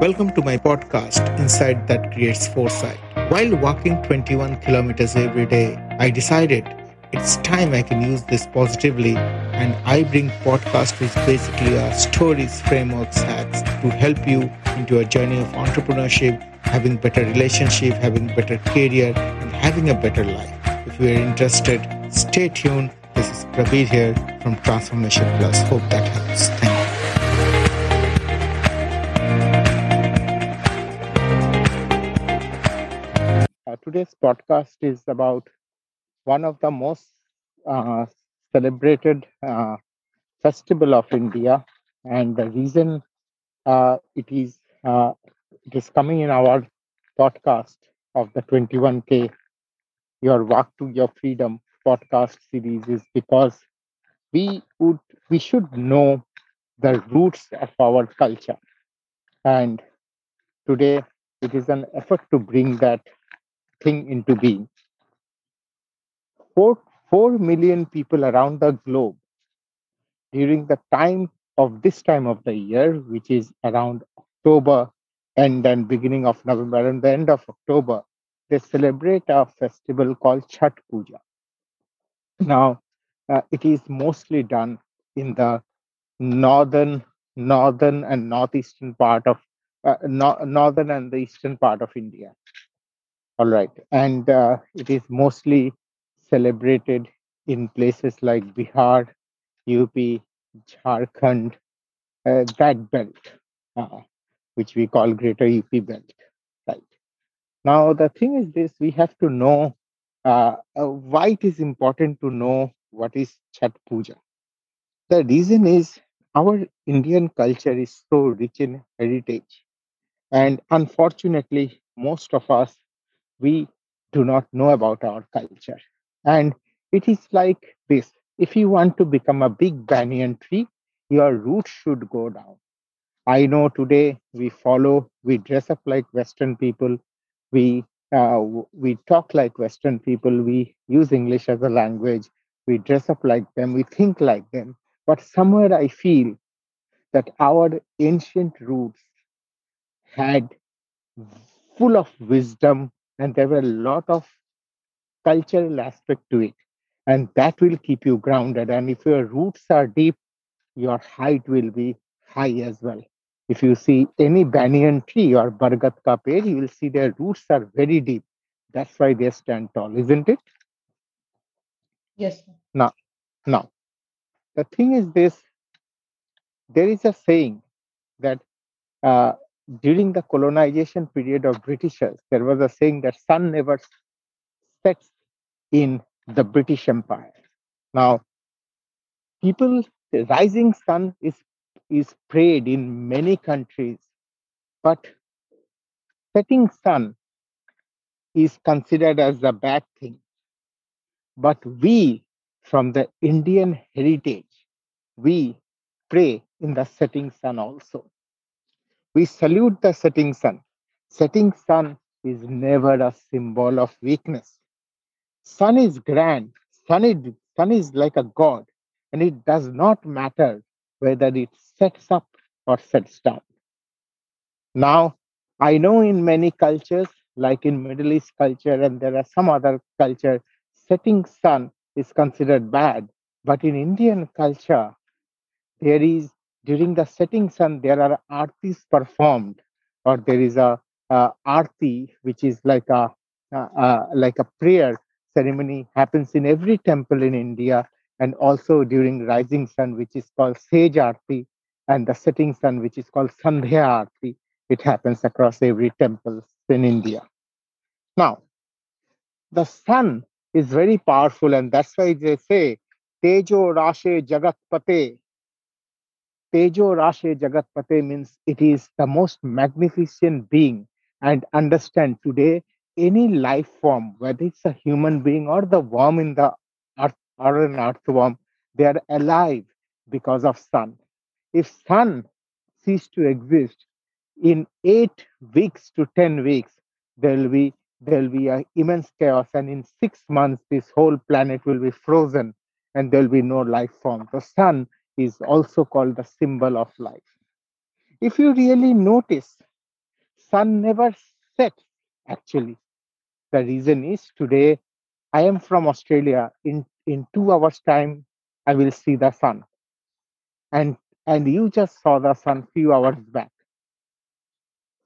Welcome to my podcast, Insight That Creates Foresight. While walking 21 kilometers every day, I decided it's time I can use this positively, and I bring podcast which basically are stories, frameworks, hacks to help you into a journey of entrepreneurship, having better relationship, having better career, and having a better life. If you are interested, stay tuned. This is Prabir here from Transformation Plus. Hope that helps. Thank today's podcast is about one of the most uh, celebrated uh, festival of India, and the reason uh, it is uh, it is coming in our podcast of the 21k your walk to your freedom podcast series is because we would we should know the roots of our culture. And today it is an effort to bring that thing into being. Four, 4 million people around the globe during the time of this time of the year, which is around October and then beginning of November and the end of October, they celebrate a festival called Chhath Puja. Now, uh, it is mostly done in the northern, northern and northeastern part of uh, no, northern and the eastern part of India. All right. And uh, it is mostly celebrated in places like Bihar, UP, Jharkhand, uh, that belt, uh, which we call Greater UP belt. Right. Now, the thing is this we have to know uh, uh, why it is important to know what is Chhath Puja. The reason is our Indian culture is so rich in heritage. And unfortunately, most of us we do not know about our culture. And it is like this if you want to become a big banyan tree, your roots should go down. I know today we follow, we dress up like Western people, we uh, we talk like Western people, we use English as a language, we dress up like them, we think like them. But somewhere I feel that our ancient roots had full of wisdom and there were a lot of cultural aspect to it. And that will keep you grounded. And if your roots are deep your height will be high as well. If you see any banyan tree or bargat ka you will see their roots are very deep. That's why they stand tall isn't it? Yes. sir. now now the thing is this. There is a saying that uh, during the colonization period of Britishers, there was a saying that sun never sets in the British Empire. Now, people, the rising sun is is prayed in many countries, but setting sun is considered as a bad thing. But we, from the Indian heritage, we pray in the setting sun also. We salute the setting sun. Setting sun is never a symbol of weakness. Sun is grand. Sun is, sun is like a god, and it does not matter whether it sets up or sets down. Now, I know in many cultures, like in Middle East culture, and there are some other culture, setting sun is considered bad. But in Indian culture, there is during the setting sun there are artis performed or there is a uh, arti which is like a uh, uh, like a prayer ceremony happens in every temple in india and also during rising sun which is called sage arti and the setting sun which is called sandhya arti it happens across every temple in india. Now the sun is very powerful and that's why they say tejo rashe jagat pate Tejo Rashe Jagatpate means it is the most magnificent being. And understand today, any life form, whether it's a human being or the worm in the earth or an earthworm, they are alive because of sun. If sun cease to exist in eight weeks to ten weeks, there will be there will be an immense chaos, and in six months, this whole planet will be frozen, and there will be no life form. The sun is also called the symbol of life. If you really notice, sun never sets actually. The reason is today I am from Australia. In in two hours time, I will see the sun, and and you just saw the sun few hours back.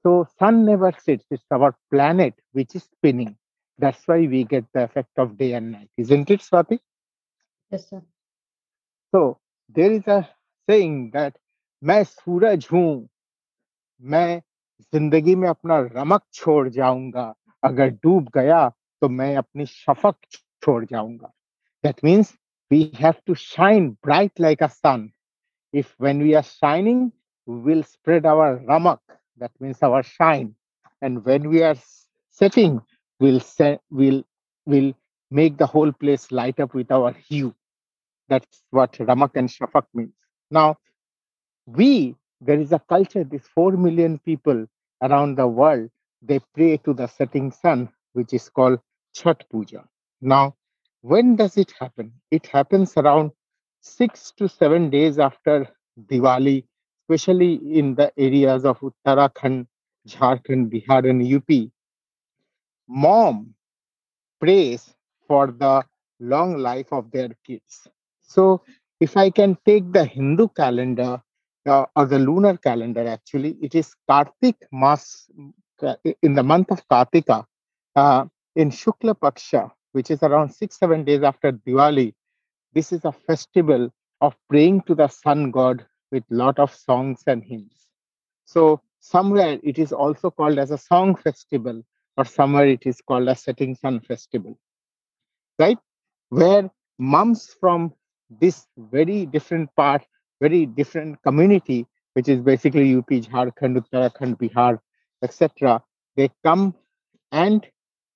So sun never sets. It's our planet which is spinning. That's why we get the effect of day and night, isn't it, Swati? Yes, sir. So there is a saying that मैं सूरज हूँ। मैं ज़िंदगी में अपना रमक छोड़ जाऊँगा। अगर डूब गया तो मैं अपनी शफक छोड़ जाऊँगा। That means we have to shine bright like a sun if when we are shining will spread our रमक that means our shine and when we are setting will will will make the whole place light up with our hue that's what ramak and shafak means. Now we there is a culture these 4 million people around the world they pray to the setting sun which is called chhath puja. Now when does it happen? It happens around 6 to 7 days after diwali especially in the areas of uttarakhand jharkhand bihar and up mom prays for the long life of their kids so if i can take the hindu calendar uh, or the lunar calendar actually it is kartik mas uh, in the month of kartika uh, in shukla paksha which is around 6 7 days after diwali. This is a festival of praying to the sun god with lot of songs and hymns. So somewhere it is also called as a song festival or somewhere it is called a setting sun festival. Right? Where mums from this very different part, very different community, which is basically UP, Jharkhand, Uttarakhand, Bihar, etc. They come and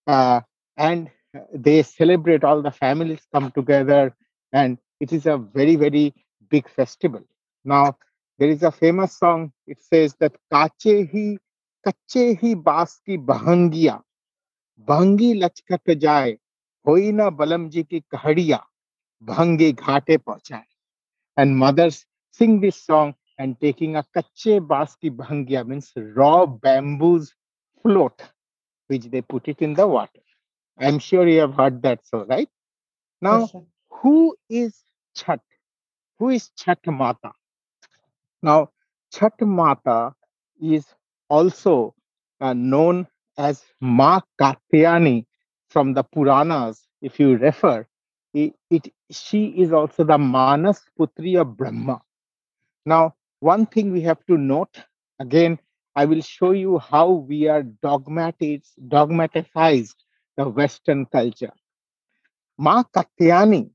uh, and they celebrate. All the families come together, and it is a very very big festival. Now there is a famous song. It says that "Kache hi kache hi bas ki bahangiya, bahangi lachkat jaye, hoina na balamji ki kahadiya." Bhangi ghate pahchai. And mothers sing this song and taking a kache bas ki means raw bamboos float, which they put it in the water. I'm sure you have heard that so, right? Now, yes, who is Chhath? Who is Chhath Mata? Now, Chhath Mata is also uh, known as Ma Katyayani from the Puranas, if you refer, it, it she is also the Manas Putri of Brahma. Now, one thing we have to note again, I will show you how we are dogmatic, dogmatized the Western culture. Ma Katyayani,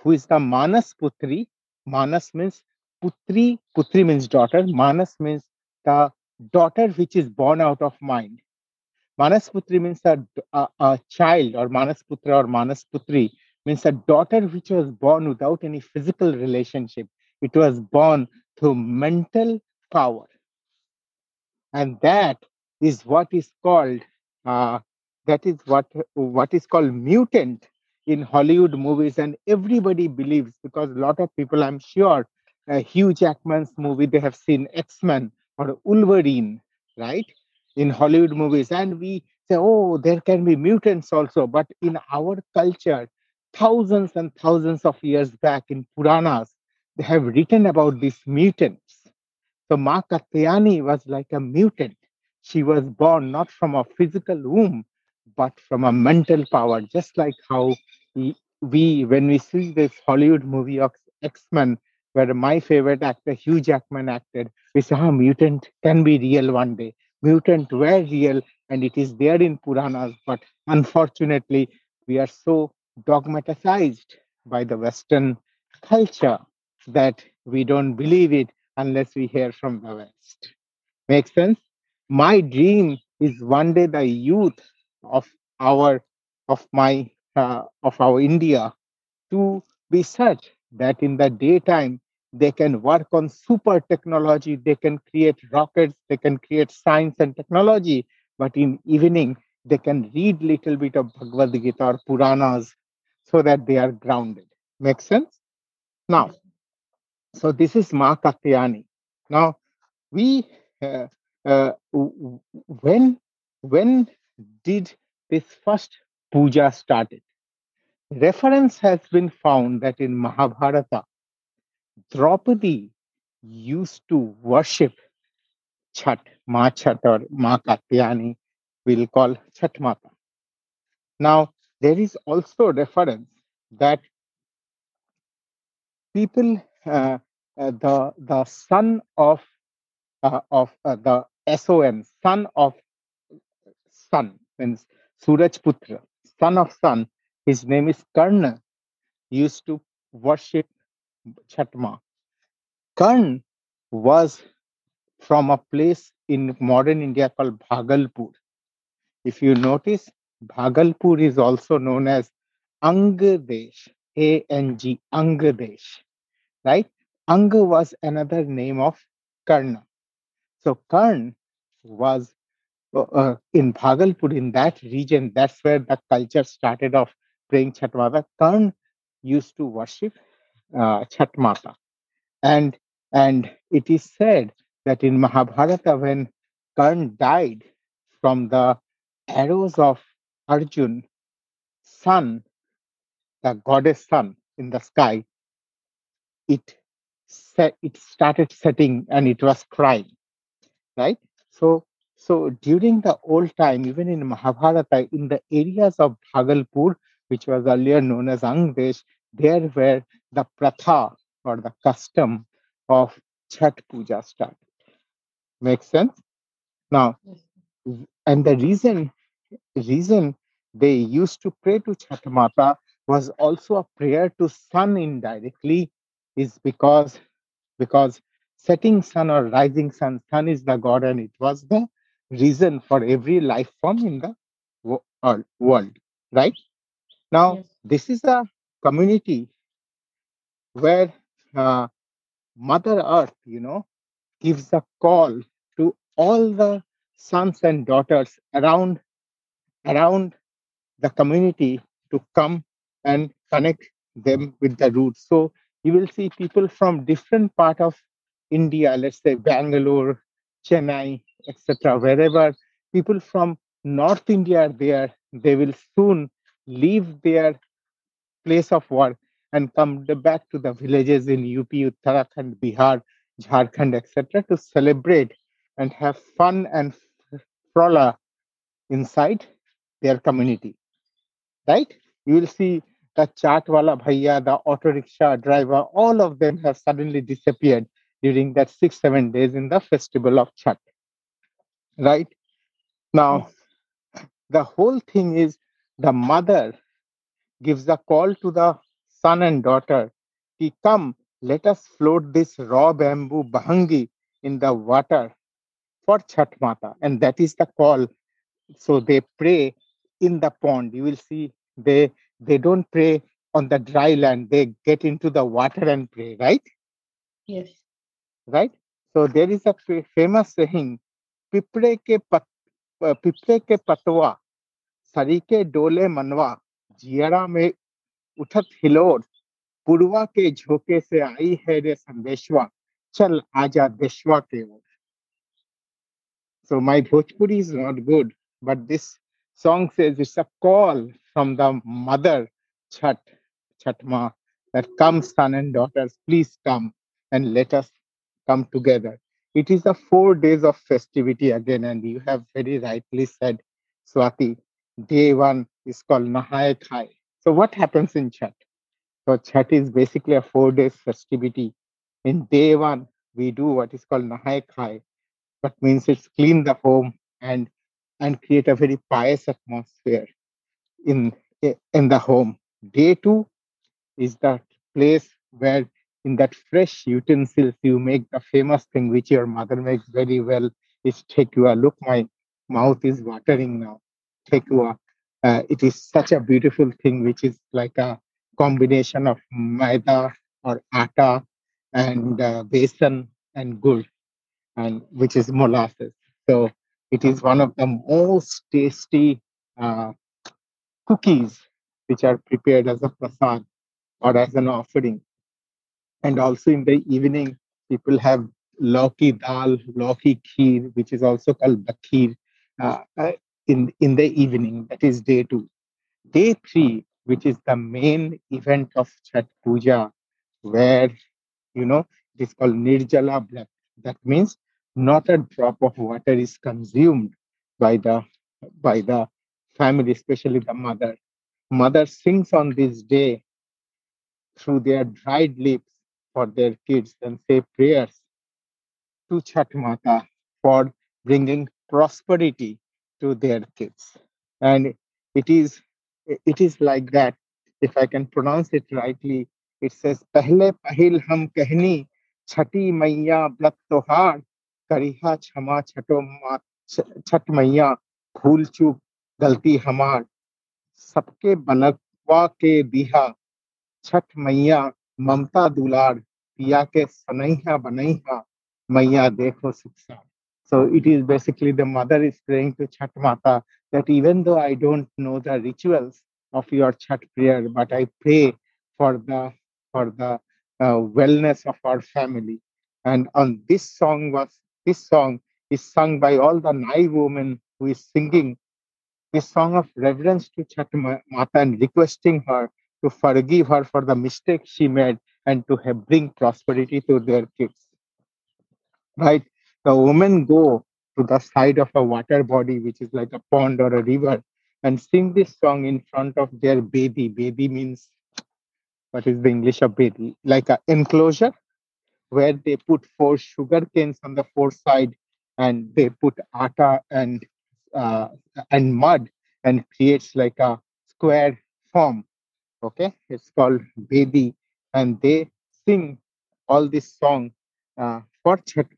who is the Manas Putri, Manas means Putri, Putri means daughter, Manas means the daughter which is born out of mind. Manas Putri means a, a, a child, or Manas Putra or Manas Putri means a daughter which was born without any physical relationship. It was born through mental power. And that is what is called uh, that is what what is called mutant in Hollywood movies, and everybody believes because a lot of people, I'm sure, uh, Hugh Jackman's movie they have seen X Men or Wolverine, right? In Hollywood movies, and we say, oh, there can be mutants also, but in our culture, thousands and thousands of years back in Puranas, they have written about these mutants. So Ma Katyayani was like a mutant. She was born not from a physical womb, but from a mental power, just like how we, we when we see this Hollywood movie of X-Men, where my favorite actor, Hugh Jackman, acted, we say, oh, mutant can be real one day. Mutant were real, and it is there in Puranas, but unfortunately, we are so dogmatized by the Western culture that we don't believe it unless we hear from the West. Makes sense? My dream is one day the youth of our of my uh, of our India to be such that in the daytime they can work on super technology, they can create rockets, they can create science and technology, but in evening they can read little bit of Bhagavad Gita or Puranas so that they are grounded. Make sense? Now, so this is Ma Katyayani. Now, we uh, uh, when when did this first puja started? Reference has been found that in Mahabharata, Draupadi used to worship Chat, Ma Chat or Ma Katyayani, we'll call Chat Mata. Now, there is also reference that people, uh, uh, the, the son of, uh, of uh, the SON, son of sun, means Suraj Putra, son of sun, his name is Karna, used to worship Chatma. Karn was from a place in modern India called Bhagalpur. If you notice, Bhagalpur is also known as Angdesh, A N G, Angdesh, right? Ang was another name of Karna. So Karn was uh, uh, in Bhagalpur, in that region, that's where the culture started of praying Chatmata. Karn used to worship uh. And, and it is said that in Mahabharata, when Karn died from the arrows of Arjun, sun, the goddess sun in the sky, it set, it started setting and it was crying, right? So, so during the old time, even in Mahabharata, in the areas of Bhagalpur, which was earlier known as Angdesh, there were the pratha or the custom of Chhath Puja started. Makes sense? Now, and the reason reason they used to pray to Chatmata was also a prayer to sun indirectly, is because because setting sun or rising sun, sun is the god, and it was the reason for every life form in the world. Right now, yes. this is a community where uh, Mother Earth, you know, gives a call to all the sons and daughters around around the community to come and connect them with the roots. So you will see people from different part of India, let's say Bangalore, Chennai, etc., wherever people from North India are there, they will soon leave their place of work and come back to the villages in UP, Uttarakhand, Bihar, Jharkhand, etc., to celebrate and have fun and frolic inside their community. Right? You will see the wala bhaiya, the auto rickshaw driver, all of them have suddenly disappeared during that six, seven days in the festival of Chat. Right? Now, hmm. the whole thing is the mother gives a call to the son and daughter, he come, let us float this raw bamboo bhangi in the water for Chat Mata. And that is the call. So they pray in the pond. You will see they they don't pray on the dry land. They get into the water and pray, right? Yes. Right? So there is a famous saying, Pipre ke pat, uh, pipre ke patwa, sarike dole manwa, जियरा में उठत हिलोर पुरवा के झोंके से आई है रे संदेशवा चल आजा देशवा के ओर so my bhojpuri is not good but this song says it's a call from the mother chat chatma that comes son and daughters please come and let us come together it is a four days of festivity again and you have very rightly said swati day one is called nahai khai so what happens in Chat? So Chat is basically a four days festivity. In day one, we do what is called Nahai Khai. That means it's clean the home and and create a very pious atmosphere in in the home. Day two is the place where in that fresh utensils you make the famous thing which your mother makes very well is tekua. Look, my mouth is watering now. Tekua uh, it is such a beautiful thing, which is like a combination of maida or atta and uh, besan and gur, and which is molasses. So it is one of the most tasty uh, cookies which are prepared as a prasad or as an offering. And also in the evening, people have lauki dal, lauki kheer, which is also called bakheer, uh, uh, in, in the evening. That is day two. Day three, which is the main event of Chhath Puja, where, you know, it is called Nirjala Brat. That means not a drop of water is consumed by the by the family, especially the mother. Mother sings on this day through their dried lips for their kids and say prayers to Chat Mata for bringing prosperity to their kids. And it is it is like that. If I can pronounce it rightly, it says Pehle Pahil hum Kahni Chati Maya Blat Tohar करिहा छमा छठो छठ मैया, फूल चूक गलती हमार। सबके बनकवा के दिहा छठ मैया, ममता दुलार, पिया के सनैहा बनैहा, मैया देखो शिक्षा so it is basically the mother is praying to Chhath Mata that even though I don't know the rituals of your Chhath prayer but I pray for the for the wellness of our family and on this song was this song is sung by all the Nai women who is singing this song of reverence to Chatmata and requesting her to forgive her for the mistake she made and to bring prosperity to their kids. Right? the women go to the side of a water body, which is like a pond or a river, and sing this song in front of their baby. Baby means what is the English of baby? Like an enclosure where they put four sugar canes on the four side, and they put atta and uh, and mud, and creates like a square form. Okay, it's called baby, and they sing all this song uh, for Chhath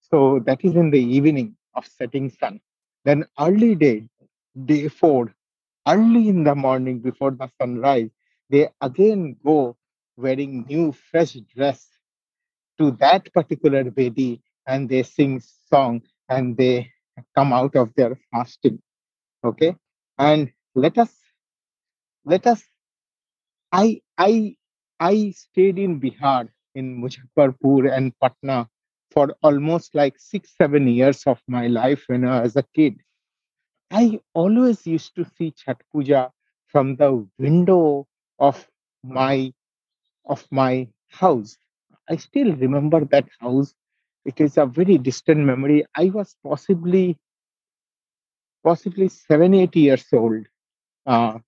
So that is in the evening of setting sun. Then early day, day four, early in the morning before the sunrise, they again go wearing new fresh dress to that particular Vedi and they sing song and they come out of their fasting. Okay. And let us let us I I I stayed in Bihar in Muzaffarpur and Patna for almost like six, seven years of my life when I was a kid. I always used to see Chhath Puja from the window of my of my house. I still remember that house. It is a very distant memory. I was possibly possibly seven, eight years old. Uh,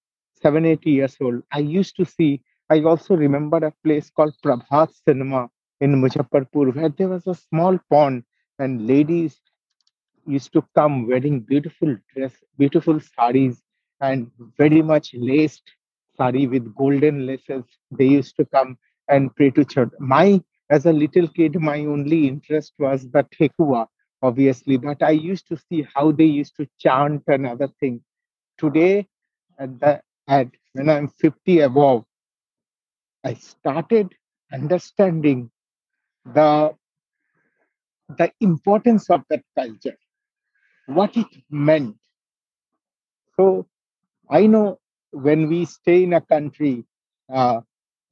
seven, eight years old. I used to see I also remember a place called Prabhat Cinema in Muzaffarpur where there was a small pond and ladies used to come wearing beautiful dress, beautiful saris and very much laced sari with golden laces. They used to come and pray to church. My, as a little kid, my only interest was the tekua, obviously, but I used to see how they used to chant and other things. Today, at the at when I'm 50 above, I started understanding the the importance of that culture, what it meant. So I know when we stay in a country, uh,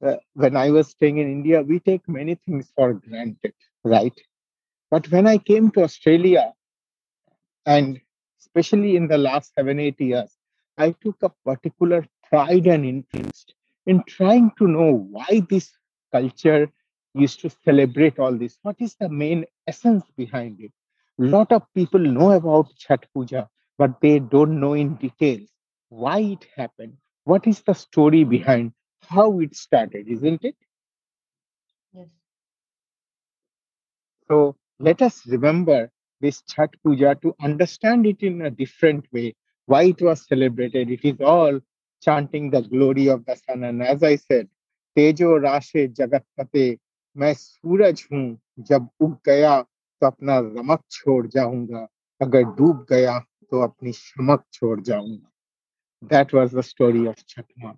uh, when I was staying in India, we take many things for granted, right? But when I came to Australia, and especially in the last seven, eight years, I took a particular pride and interest in trying to know why this culture used to celebrate all this. What is the main essence behind it? A lot of people know about Chhath Puja, but they don't know in details why it happened, what is the story behind how it started, isn't it? Yes. So let us remember this chhath Puja to understand it in a different way, why it was celebrated. It is all chanting the glory of the sun. And as I said, Tejo Rashe Jagatpate, मैं सूरज हूँ जब उग गया तो अपना रमक छोड़ जाऊंगा अगर डूब गया तो अपनी शमक छोड़ जाऊंगा that was the story of Chatma.